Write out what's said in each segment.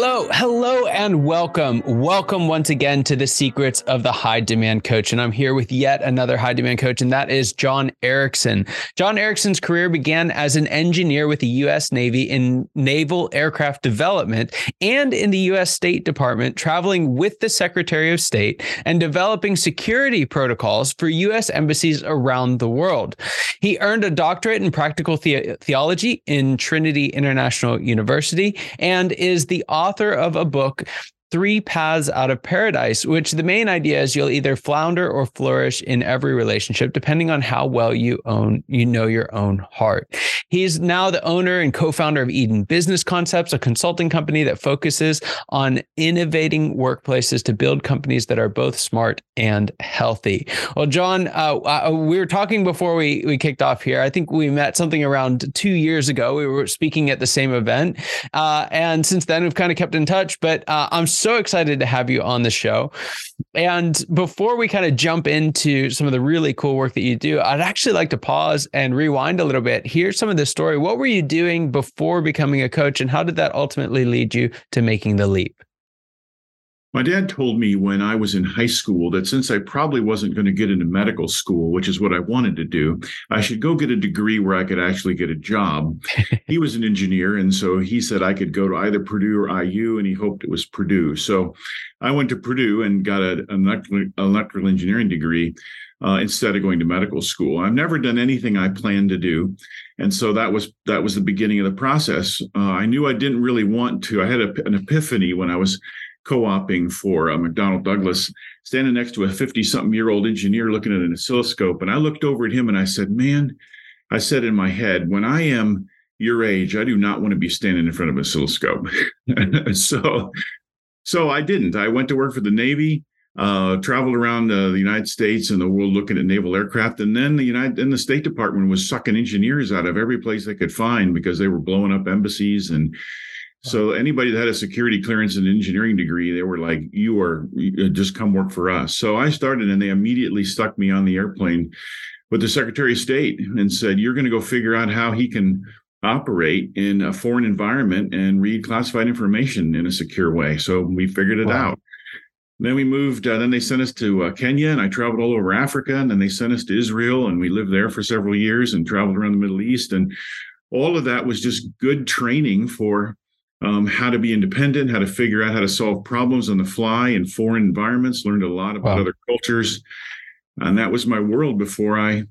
Hello, hello, and welcome. Welcome once again to the Secrets of the High Demand Coach. And I'm here with yet another high demand coach, and that is John Erickson. John Erickson's career began as an engineer with the U.S. Navy in naval aircraft development and in the U.S. State Department, traveling with the Secretary of State and developing security protocols for U.S. embassies around the world. He earned a doctorate in practical the- theology in Trinity International University and is the author of a book three paths out of paradise, which the main idea is you'll either flounder or flourish in every relationship, depending on how well you own, you know your own heart. He's now the owner and co-founder of Eden Business Concepts, a consulting company that focuses on innovating workplaces to build companies that are both smart and healthy. Well, John, uh, uh, we were talking before we we kicked off here. I think we met something around two years ago. We were speaking at the same event, uh, and since then we've kind of kept in touch. But uh, I'm so excited to have you on the show. And before we kind of jump into some of the really cool work that you do, I'd actually like to pause and rewind a little bit. Hear some of the story. What were you doing before becoming a coach, and how did that ultimately lead you to making the leap? My dad told me when I was in high school that since I probably wasn't going to get into medical school, which is what I wanted to do, I should go get a degree where I could actually get a job. he was an engineer. And so he said I could go to either Purdue or IU, and he hoped it was Purdue. So I went to Purdue and got a, an electrical engineering degree. Uh, instead of going to medical school, I've never done anything I planned to do, and so that was that was the beginning of the process. Uh, I knew I didn't really want to. I had a, an epiphany when I was co-oping for uh, McDonnell Douglas, standing next to a 50 something year old engineer looking at an oscilloscope. And I looked over at him and I said, man, I said in my head, when I am your age, I do not want to be standing in front of an oscilloscope. so, so I didn't. I went to work for the Navy, uh, traveled around uh, the United States and the world looking at naval aircraft, and then the United and the State Department was sucking engineers out of every place they could find because they were blowing up embassies and so anybody that had a security clearance and engineering degree, they were like, "You are just come work for us." So I started, and they immediately stuck me on the airplane with the Secretary of State and said, "You're going to go figure out how he can operate in a foreign environment and read classified information in a secure way." So we figured it wow. out. Then we moved. Uh, then they sent us to uh, Kenya, and I traveled all over Africa. And then they sent us to Israel, and we lived there for several years and traveled around the Middle East. And all of that was just good training for um, how to be independent, how to figure out how to solve problems on the fly in foreign environments, learned a lot about wow. other cultures. And that was my world before I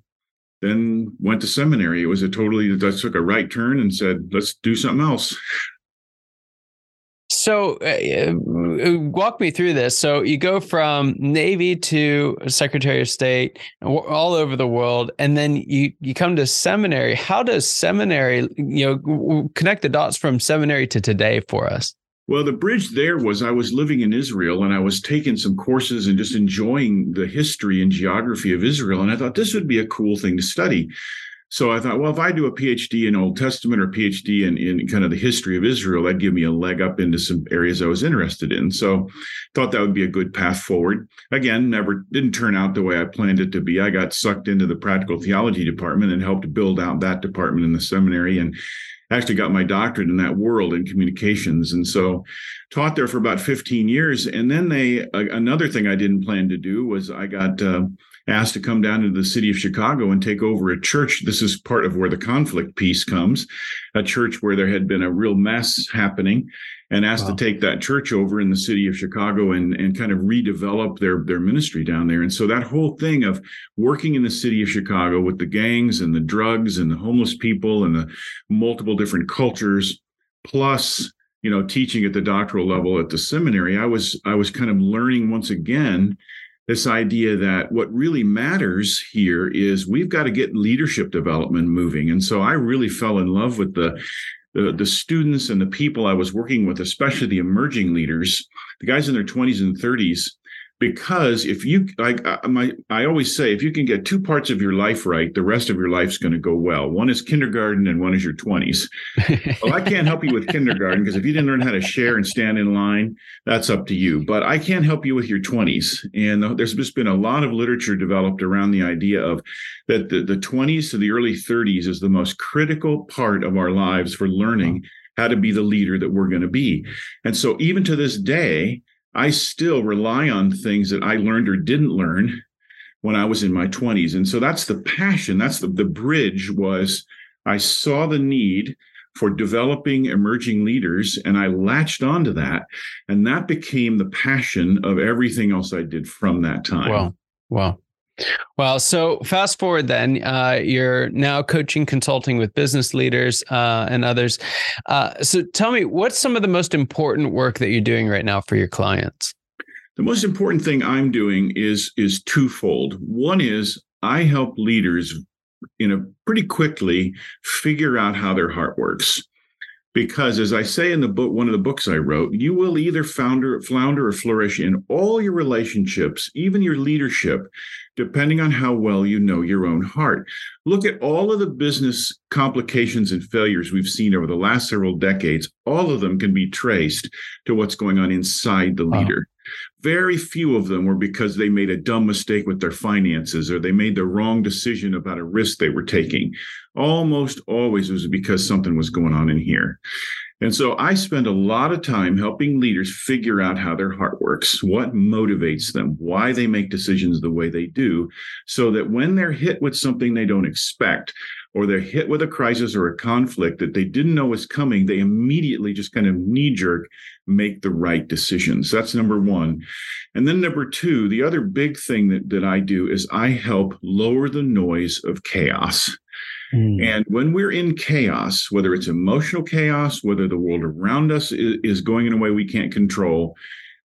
then went to seminary. It was a totally, I took a right turn and said, let's do something else. So, uh, uh, walk me through this. So, you go from Navy to Secretary of State, all over the world, and then you you come to seminary. How does seminary, you know, connect the dots from seminary to today for us? Well, the bridge there was I was living in Israel and I was taking some courses and just enjoying the history and geography of Israel, and I thought this would be a cool thing to study. So I thought, well, if I do a PhD in Old Testament or PhD in, in kind of the history of Israel, that'd give me a leg up into some areas I was interested in. So thought that would be a good path forward. Again, never didn't turn out the way I planned it to be. I got sucked into the practical theology department and helped build out that department in the seminary. And actually got my doctorate in that world in communications. And so taught there for about 15 years. And then they, another thing I didn't plan to do was I got uh, asked to come down to the city of Chicago and take over a church. This is part of where the conflict piece comes, a church where there had been a real mess happening and asked wow. to take that church over in the city of Chicago and, and kind of redevelop their, their ministry down there. And so that whole thing of working in the city of Chicago with the gangs and the drugs and the homeless people and the multiple different cultures, plus you know teaching at the doctoral level at the seminary i was i was kind of learning once again this idea that what really matters here is we've got to get leadership development moving. And so I really fell in love with the the, the students and the people I was working with, especially the emerging leaders, the guys in their 20s and 30s, because if you like my i always say if you can get two parts of your life right the rest of your life's going to go well. One is kindergarten and one is your 20s well i can't help you with kindergarten because if you didn't learn how to share and stand in line that's up to you. But i can't help you with your 20s and there's just been a lot of literature developed around the idea of that the, the 20s to the early 30s is the most critical part of our lives for learning how to be the leader that we're going to be. And so even to this day I still rely on things that I learned or didn't learn when I was in my 20s. And so that's the passion. That's the, the bridge was I saw the need for developing emerging leaders and I latched onto that. And that became the passion of everything else I did from that time. Wow. Wow. Well, so fast forward then, uh, you're now coaching, consulting with business leaders uh, and others. Uh, so tell me, what's some of the most important work that you're doing right now for your clients? The most important thing I'm doing is is twofold. One is I help leaders in a pretty quickly figure out how their heart works because as i say in the book one of the books i wrote you will either founder flounder or flourish in all your relationships even your leadership depending on how well you know your own heart. Look at all of the business complications and failures we've seen over the last several decades. All of them can be traced to what's going on inside the leader very few of them were because they made a dumb mistake with their finances or they made the wrong decision about a risk they were taking. Almost always was because something was going on in here. And so I spend a lot of time helping leaders figure out how their heart works, what motivates them, why they make decisions the way they do, so that when they're hit with something they don't expect, or they're hit with a crisis or a conflict that they didn't know was coming, they immediately just kind of knee jerk make the right decisions. That's number one. And then number two, the other big thing that, that I do is I help lower the noise of chaos. Mm. And when we're in chaos, whether it's emotional chaos, whether the world around us is, is going in a way we can't control,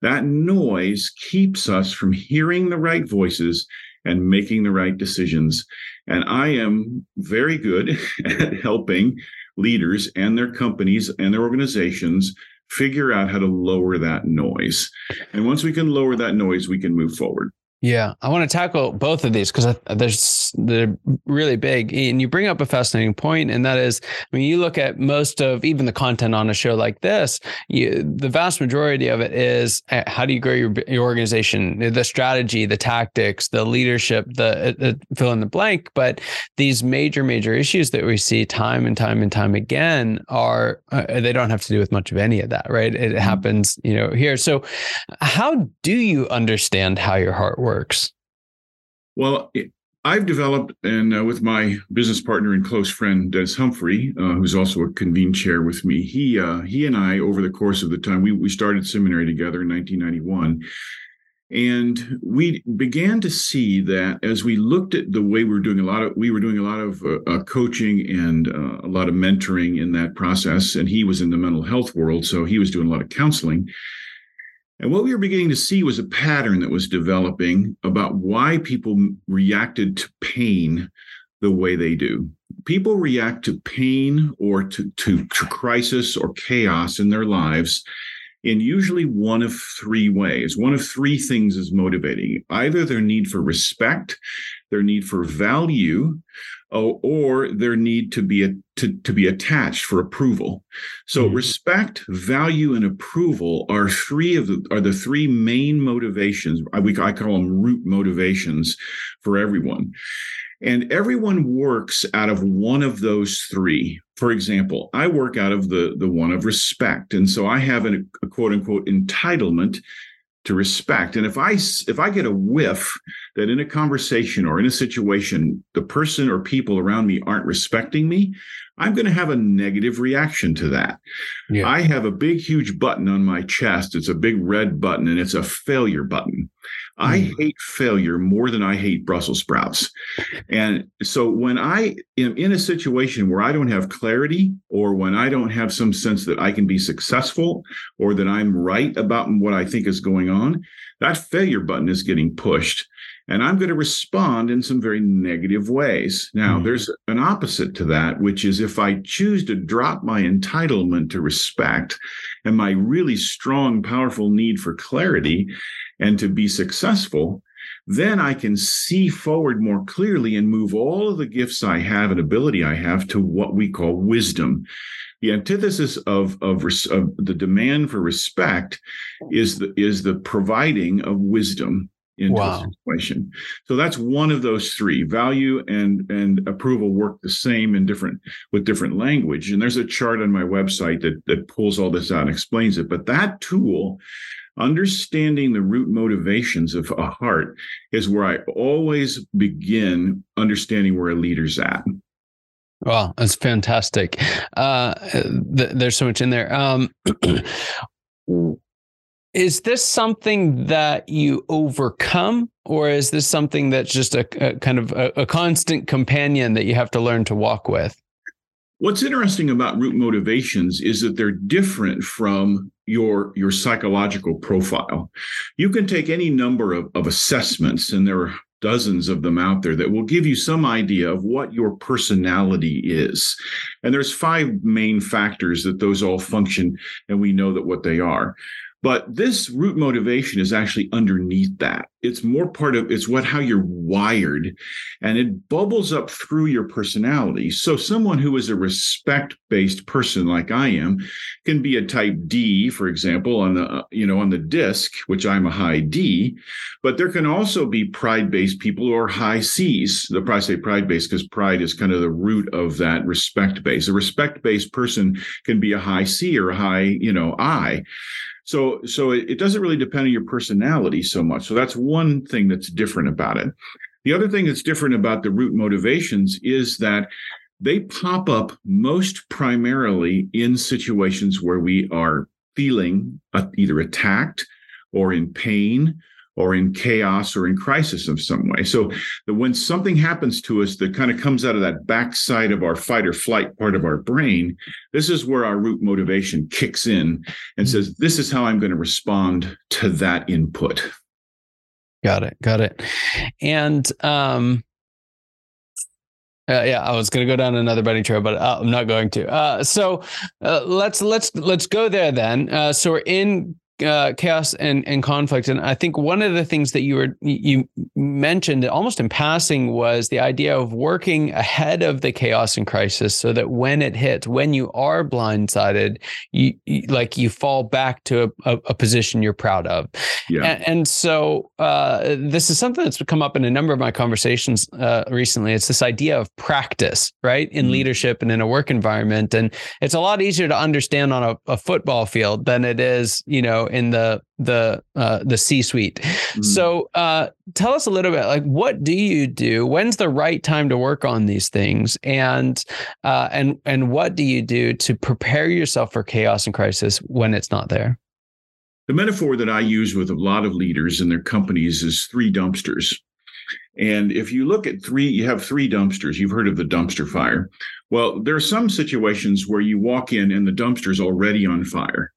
that noise keeps us from hearing the right voices and making the right decisions. And I am very good at helping leaders and their companies and their organizations figure out how to lower that noise. And once we can lower that noise, we can move forward. Yeah, I want to tackle both of these because there's they're really big, and you bring up a fascinating point, and that is, I mean, you look at most of even the content on a show like this, you, the vast majority of it is eh, how do you grow your your organization, the strategy, the tactics, the leadership, the, the fill in the blank. But these major major issues that we see time and time and time again are uh, they don't have to do with much of any of that, right? It mm-hmm. happens, you know, here. So, how do you understand how your heart works? Works? Well, I've developed, and uh, with my business partner and close friend Des Humphrey, uh, who's also a convene chair with me, he uh, he and I, over the course of the time, we we started seminary together in 1991, and we began to see that as we looked at the way we were doing a lot of we were doing a lot of uh, uh, coaching and uh, a lot of mentoring in that process, and he was in the mental health world, so he was doing a lot of counseling and what we were beginning to see was a pattern that was developing about why people reacted to pain the way they do. People react to pain or to, to, to crisis or chaos in their lives in usually one of three ways. One of three things is motivating either their need for respect, their need for value, oh, or their need to be a, to, to be attached for approval. So mm-hmm. respect, value, and approval are three of the are the three main motivations. I, we, I call them root motivations for everyone. And everyone works out of one of those three for example, I work out of the the one of respect, and so I have an, a quote unquote entitlement to respect. And if I if I get a whiff that in a conversation or in a situation the person or people around me aren't respecting me, I'm going to have a negative reaction to that. Yeah. I have a big, huge button on my chest. It's a big red button and it's a failure button. Mm. I hmm. hate failure more than I hate Brussels sprouts. And so when I am in a situation where I don't have clarity or when I don't have some sense that I can be successful or that I'm right about what I think is going on, that failure button is getting pushed and I'm going to respond in some very negative ways. Now, mm-hmm. there's an opposite to that, which is if I choose to drop my entitlement to respect and my really strong, powerful need for clarity and to be successful, then I can see forward more clearly and move all of the gifts I have and ability I have to what we call wisdom. The antithesis of, of, of the demand for respect is the, is the providing of wisdom into wow. situation. So that's one of those three. Value and and approval work the same in different with different language. And there's a chart on my website that that pulls all this out and explains it. But that tool, understanding the root motivations of a heart, is where I always begin understanding where a leader's at. Wow, that's fantastic. Uh, th- there's so much in there. Um, is this something that you overcome or is this something that's just a, a kind of a, a, constant companion that you have to learn to walk with? What's interesting about root motivations is that they're different from your your psychological profile. You can take any number of, of assessments and there are dozens of them out there that will give you some idea of what your personality is. And there's five main factors that those all function and we know that what they are but this root motivation is actually underneath that. It's more part of it's what how you're wired and it bubbles up through your personality. So someone who is a respect-based person like I am can be a type D, for example, on the you know on the disc, which I'm a high D, but there can also be pride-based people who are high C's. The pride say pride-based because pride is kind of the root of that respect base. A respect-based person can be a high C or a high, you know, I. So so it, it doesn't really depend on your personality so much. So that's one thing that's different about it. The other thing that's different about the root motivations is that they pop up most primarily in situations where we are feeling uh, either attacked or in pain or in chaos or in crisis of some way. So that when something happens to us that kind of comes out of that backside of our fight or flight part of our brain, this is where our root motivation kicks in and mm-hmm. says, This is how I'm going to respond to that input. Got it. Got it. And um uh, yeah, I was going to go down another bunny trail, but uh, I'm not going to. Uh, so uh, let's let's let's go there then. Uh, so we're in uh, chaos and, and conflict. And I think one of the things that you were you mentioned almost in passing was the idea of working ahead of the chaos and crisis, so that when it hits, when you are blindsided, you, you like you fall back to a, a, position you're proud of. Yeah. And, and so uh, this is something that's come up in a number of my conversations uh, recently. It's this idea of practice, right, in mm-hmm. leadership and in a work environment, and it's a lot easier to understand on a, a football field than it is, you know in the the uh, the C suite. Mm. So uh, tell us a little bit, like what do you do? When's the right time to work on these things, and uh, and and what do you do to prepare yourself for chaos and crisis when it's not there? The metaphor that I use with a lot of leaders and their companies is three dumpsters. And if you look at three, you have three dumpsters. You've heard of the dumpster fire. Well, there are some situations where you walk in and the dumpster's already on fire.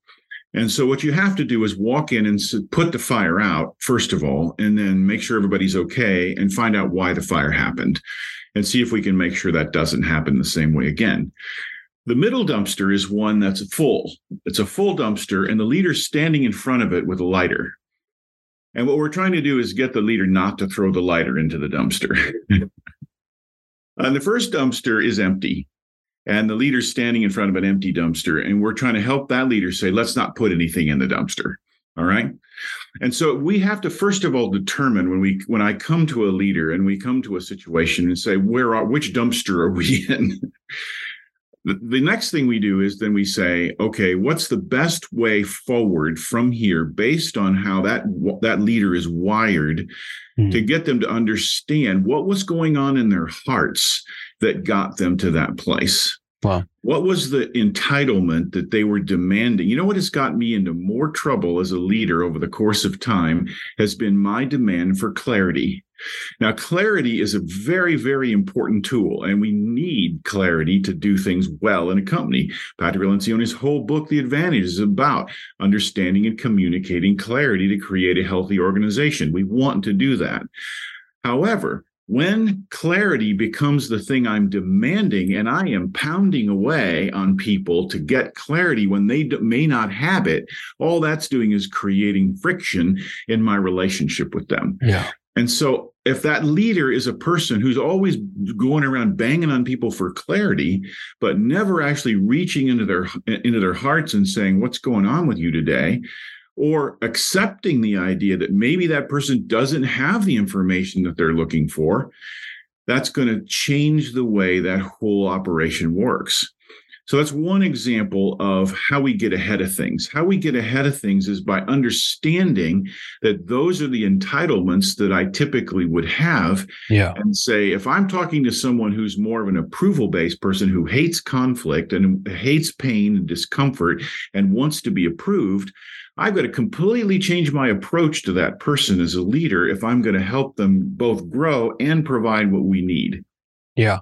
And so what you have to do is walk in and put the fire out, first of all, and then make sure everybody's okay and find out why the fire happened and see if we can make sure that doesn't happen the same way again. The middle dumpster is one that's full. It's a full dumpster, and the leader's standing in front of it with a lighter. And what we're trying to do is get the leader not to throw the lighter into the dumpster. and the first dumpster is empty and the leader's standing in front of an empty dumpster and we're trying to help that leader say let's not put anything in the dumpster. All right? And so we have to first of all determine when we when i come to a leader and we come to a situation and say where are which dumpster are we in? The, the next thing we do is then we say, okay, what's the best way forward from here based on how that that leader is wired mm-hmm. to get them to understand what was going on in their hearts that got them to that place. Wow. What was the entitlement that they were demanding? You know what has got me into more trouble as a leader over the course of time has been my demand for clarity. Now, clarity is a very, very important tool, and we need clarity to do things well in a company. Patrick Lencioni's whole book, The Advantage, is about understanding and communicating clarity to create a healthy organization. We want to do that. However, when clarity becomes the thing I'm demanding and I am pounding away on people to get clarity when they may not have it, all that's doing is creating friction in my relationship with them. Yeah. And so if that leader is a person who's always going around banging on people for clarity, but never actually reaching into their into their hearts and saying, what's going on with you today? Or accepting the idea that maybe that person doesn't have the information that they're looking for, that's going to change the way that whole operation works. So that's one example of how we get ahead of things. How we get ahead of things is by understanding that those are the entitlements that I typically would have. Yeah. And say, if I'm talking to someone who's more of an approval based person who hates conflict and hates pain and discomfort and wants to be approved, I've got to completely change my approach to that person as a leader if I'm going to help them both grow and provide what we need. Yeah.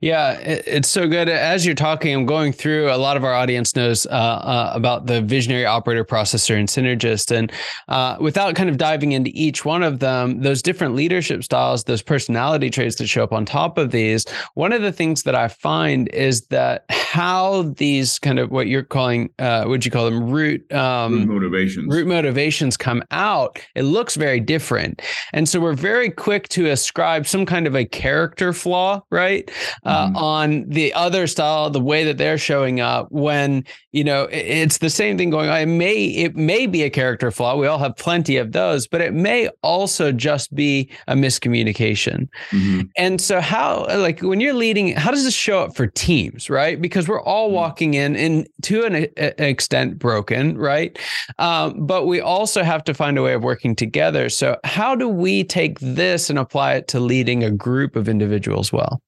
Yeah. it's so good. As you're talking, I'm going through a lot of our audience knows uh, uh, about the visionary operator processor and synergist. And uh, without kind of diving into each one of them, those different leadership styles, those personality traits that show up on top of these, one of the things that I find is that how these kind of what you're calling, uh, would you call them root, um, root motivations, root motivations come out, it looks very different. And so we're very quick to ascribe some kind of a character flaw right? Uh, mm-hmm. On the other style, the way that they're showing up when, you know, it's the same thing going on. It may, it may be a character flaw. We all have plenty of those, but it may also just be a miscommunication. Mm-hmm. And so how, like when you're leading, how does this show up for teams, right? Because we're all mm-hmm. walking in, in to an, an extent broken, right? Um, but we also have to find a way of working together. So how do we take this and apply it to leading a group of individuals well?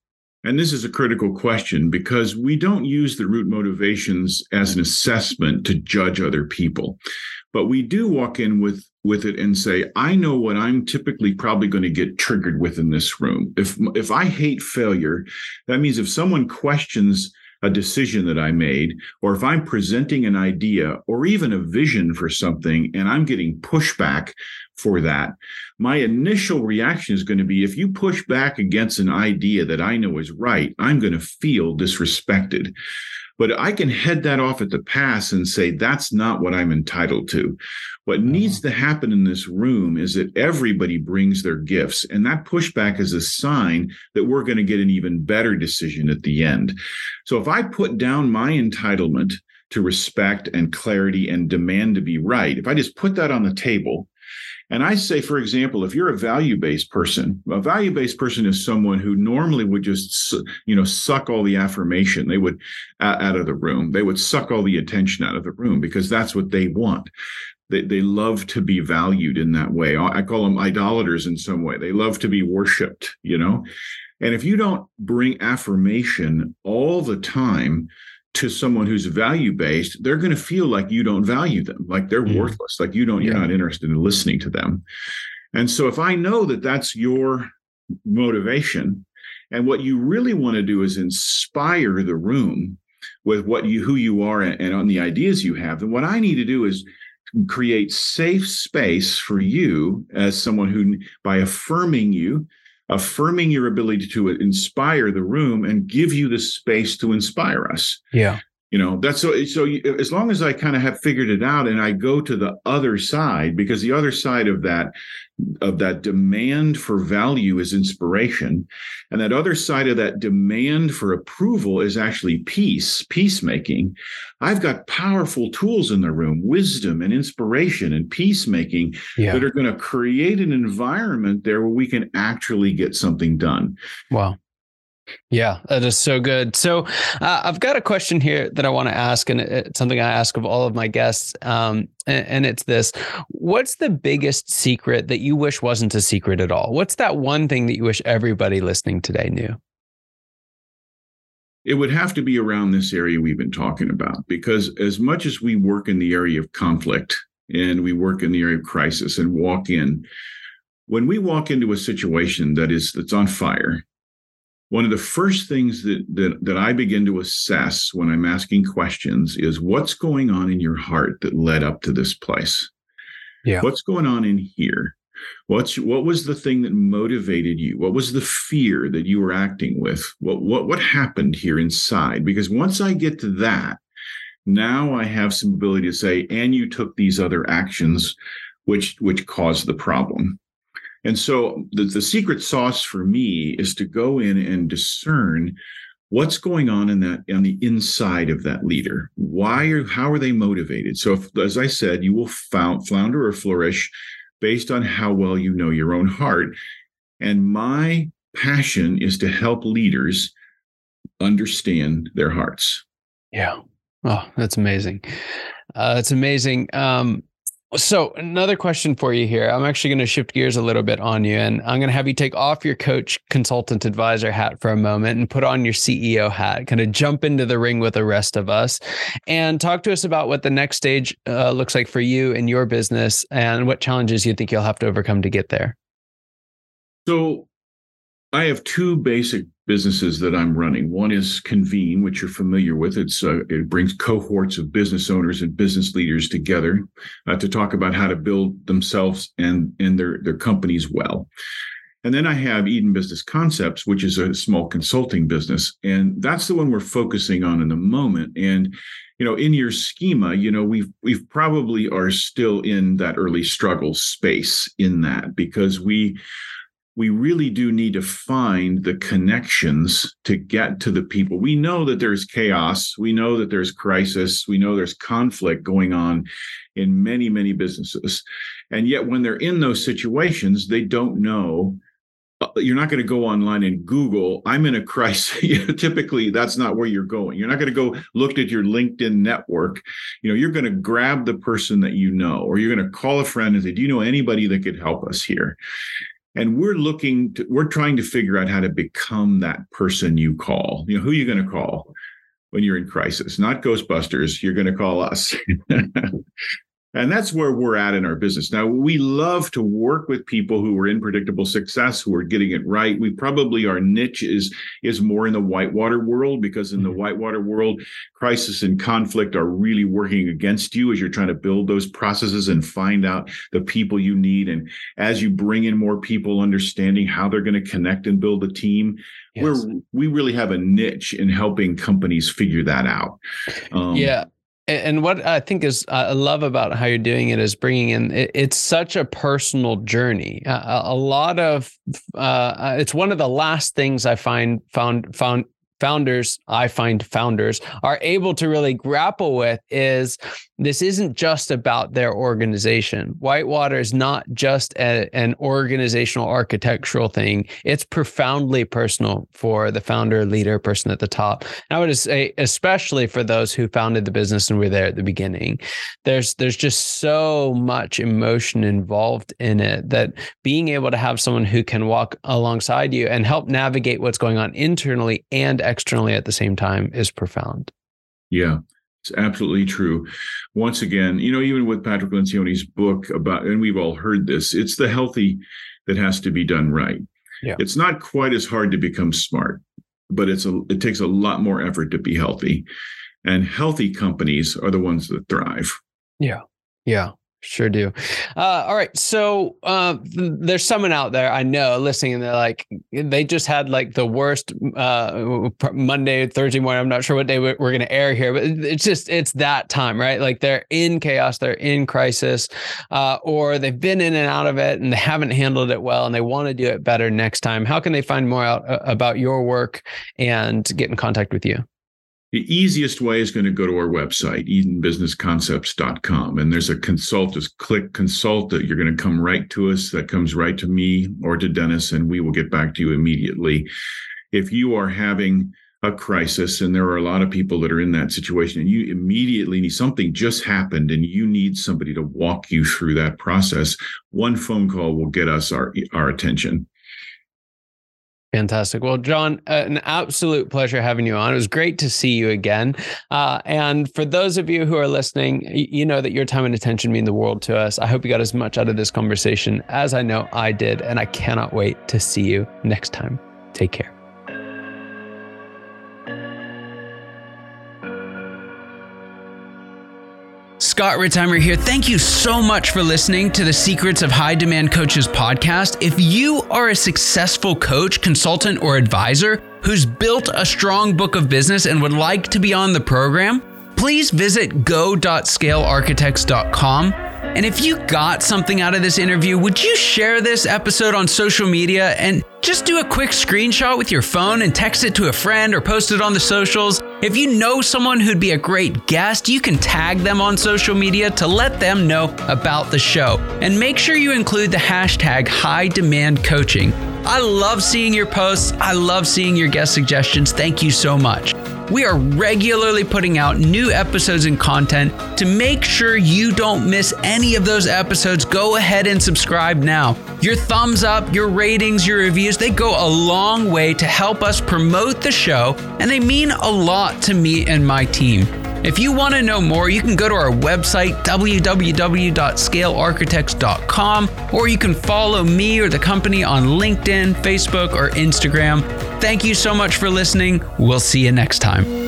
And this is a critical question because we don't use the root motivations as an assessment to judge other people. But we do walk in with with it and say, I know what I'm typically probably going to get triggered with in this room. If if I hate failure, that means if someone questions a decision that I made, or if I'm presenting an idea or even a vision for something and I'm getting pushback for that, my initial reaction is going to be if you push back against an idea that I know is right, I'm going to feel disrespected. But I can head that off at the pass and say, that's not what I'm entitled to. What mm-hmm. needs to happen in this room is that everybody brings their gifts. And that pushback is a sign that we're going to get an even better decision at the end. So if I put down my entitlement to respect and clarity and demand to be right, if I just put that on the table, and I say, for example, if you're a value based person, a value based person is someone who normally would just, you know, suck all the affirmation. They would out of the room. They would suck all the attention out of the room because that's what they want. They, they love to be valued in that way. I call them idolaters in some way. They love to be worshiped, you know? And if you don't bring affirmation all the time, to someone who's value based, they're going to feel like you don't value them, like they're mm. worthless, like you don't, you're not interested in listening to them. And so if I know that that's your motivation, and what you really want to do is inspire the room with what you who you are and, and on the ideas you have, then what I need to do is create safe space for you as someone who by affirming you affirming your ability to inspire the room and give you the space to inspire us. Yeah. You know, that's so, so as long as I kind of have figured it out and I go to the other side, because the other side of that of that demand for value is inspiration. And that other side of that demand for approval is actually peace, peacemaking. I've got powerful tools in the room, wisdom and inspiration and peacemaking yeah. that are going to create an environment there where we can actually get something done. Wow. Yeah, that is so good. So, uh, I've got a question here that I want to ask, and it's something I ask of all of my guests. Um, and, and, it's this What's the biggest secret that you wish wasn't a secret at all? What's that one thing that you wish everybody listening today knew? It would have to be around this area we've been talking about, because as much as we work in the area of conflict and we work in the area of crisis and walk in, when we walk into a situation that is that's on fire one of the first things that, that that I begin to assess when I'm asking questions is what's going on in your heart that led up to this place. Yeah. What's going on in here? What's what was the thing that motivated you? What was the fear that you were acting with? What what what happened here inside? Because once I get to that, now I have some ability to say, and you took these other actions which which caused the problem. And so the, the secret sauce for me is to go in and discern what's going on in that on the inside of that leader. Why are how are they motivated? So if, as I said, you will found, flounder or flourish based on how well you know your own heart. And my passion is to help leaders understand their hearts. Yeah. Oh, that's amazing. Uh, that's amazing. Um, so, another question for you here. I'm actually going to shift gears a little bit on you, and I'm going to have you take off your coach, consultant, advisor hat for a moment and put on your CEO hat, kind of jump into the ring with the rest of us and talk to us about what the next stage uh, looks like for you and your business and what challenges you think you'll have to overcome to get there. So, I have two basic businesses that I'm running. One is Convene, which you're familiar with. It's uh, it brings cohorts of business owners and business leaders together uh, to talk about how to build themselves and and their their companies well. And then I have Eden Business Concepts, which is a small consulting business, and that's the one we're focusing on in the moment. And you know, in your schema, you know, we've we've probably are still in that early struggle space in that because we we really do need to find the connections to get to the people. We know that there's chaos. We know that there's crisis. We know there's conflict going on in many, many businesses. And yet, when they're in those situations, they don't know. Uh, you're not going to go online and Google, I'm in a crisis. Typically, that's not where you're going. You're not going to go look at your LinkedIn network. You know, you're going to grab the person that you know, or you're going to call a friend and say, Do you know anybody that could help us here? And we're looking to, we're trying to figure out how to become that person you call. You know who are you going to call when you're in crisis? Not ghostbusters. You're going to call us And that's where we're at in our business. Now, we love to work with people who are in predictable success, who are getting it right. We probably, our niche is, is more in the whitewater world because in the mm-hmm. whitewater world, crisis and conflict are really working against you as you're trying to build those processes and find out the people you need. And as you bring in more people understanding how they're going to connect and build a team, yes. we're, we really have a niche in helping companies figure that out. Um, yeah and what I think is uh, I love about how you're doing it is bringing in it, it's such a personal journey. Uh, a lot of uh, it's one of the last things I find found found founders I find founders are able to really grapple with is this isn't just about their organization. Whitewater is not just a, an organizational architectural thing. It's profoundly personal for the founder, leader, person at the top. And I would say, especially for those who founded the business and were there at the beginning. There's there's just so much emotion involved in it that being able to have someone who can walk alongside you and help navigate what's going on internally and externally at the same time is profound. Yeah. It's absolutely true. Once again, you know, even with Patrick Lencioni's book about, and we've all heard this, it's the healthy that has to be done right. Yeah. It's not quite as hard to become smart, but it's a it takes a lot more effort to be healthy. And healthy companies are the ones that thrive. Yeah. Yeah. Sure do. Uh, all right. So uh, th- there's someone out there I know listening, and they're like, they just had like the worst uh, Monday, Thursday morning. I'm not sure what day we're, we're going to air here, but it's just it's that time, right? Like they're in chaos, they're in crisis, uh, or they've been in and out of it, and they haven't handled it well, and they want to do it better next time. How can they find more out uh, about your work and get in contact with you? The easiest way is going to go to our website, edenbusinessconcepts.com. And there's a consult, just click consult that you're going to come right to us. That comes right to me or to Dennis, and we will get back to you immediately. if you are having a crisis and there are a lot of people that are in that situation and you immediately need something just happened and you need somebody to walk you through that process one phone call will get us our our attention Fantastic. Well, John, uh, an absolute pleasure having you on. It was great to see you again. Uh, and for those of you who are listening, you know that your time and attention mean the world to us. I hope you got as much out of this conversation as I know I did. And I cannot wait to see you next time. Take care. Scott Ritzheimer here. Thank you so much for listening to the Secrets of High Demand Coaches podcast. If you are a successful coach, consultant, or advisor who's built a strong book of business and would like to be on the program, please visit go.scalearchitects.com and if you got something out of this interview, would you share this episode on social media and just do a quick screenshot with your phone and text it to a friend or post it on the socials? If you know someone who'd be a great guest, you can tag them on social media to let them know about the show. And make sure you include the hashtag high demand coaching. I love seeing your posts. I love seeing your guest suggestions. Thank you so much. We are regularly putting out new episodes and content. To make sure you don't miss any of those episodes, go ahead and subscribe now. Your thumbs up, your ratings, your reviews, they go a long way to help us promote the show, and they mean a lot to me and my team. If you want to know more, you can go to our website, www.scalearchitects.com, or you can follow me or the company on LinkedIn, Facebook, or Instagram. Thank you so much for listening. We'll see you next time.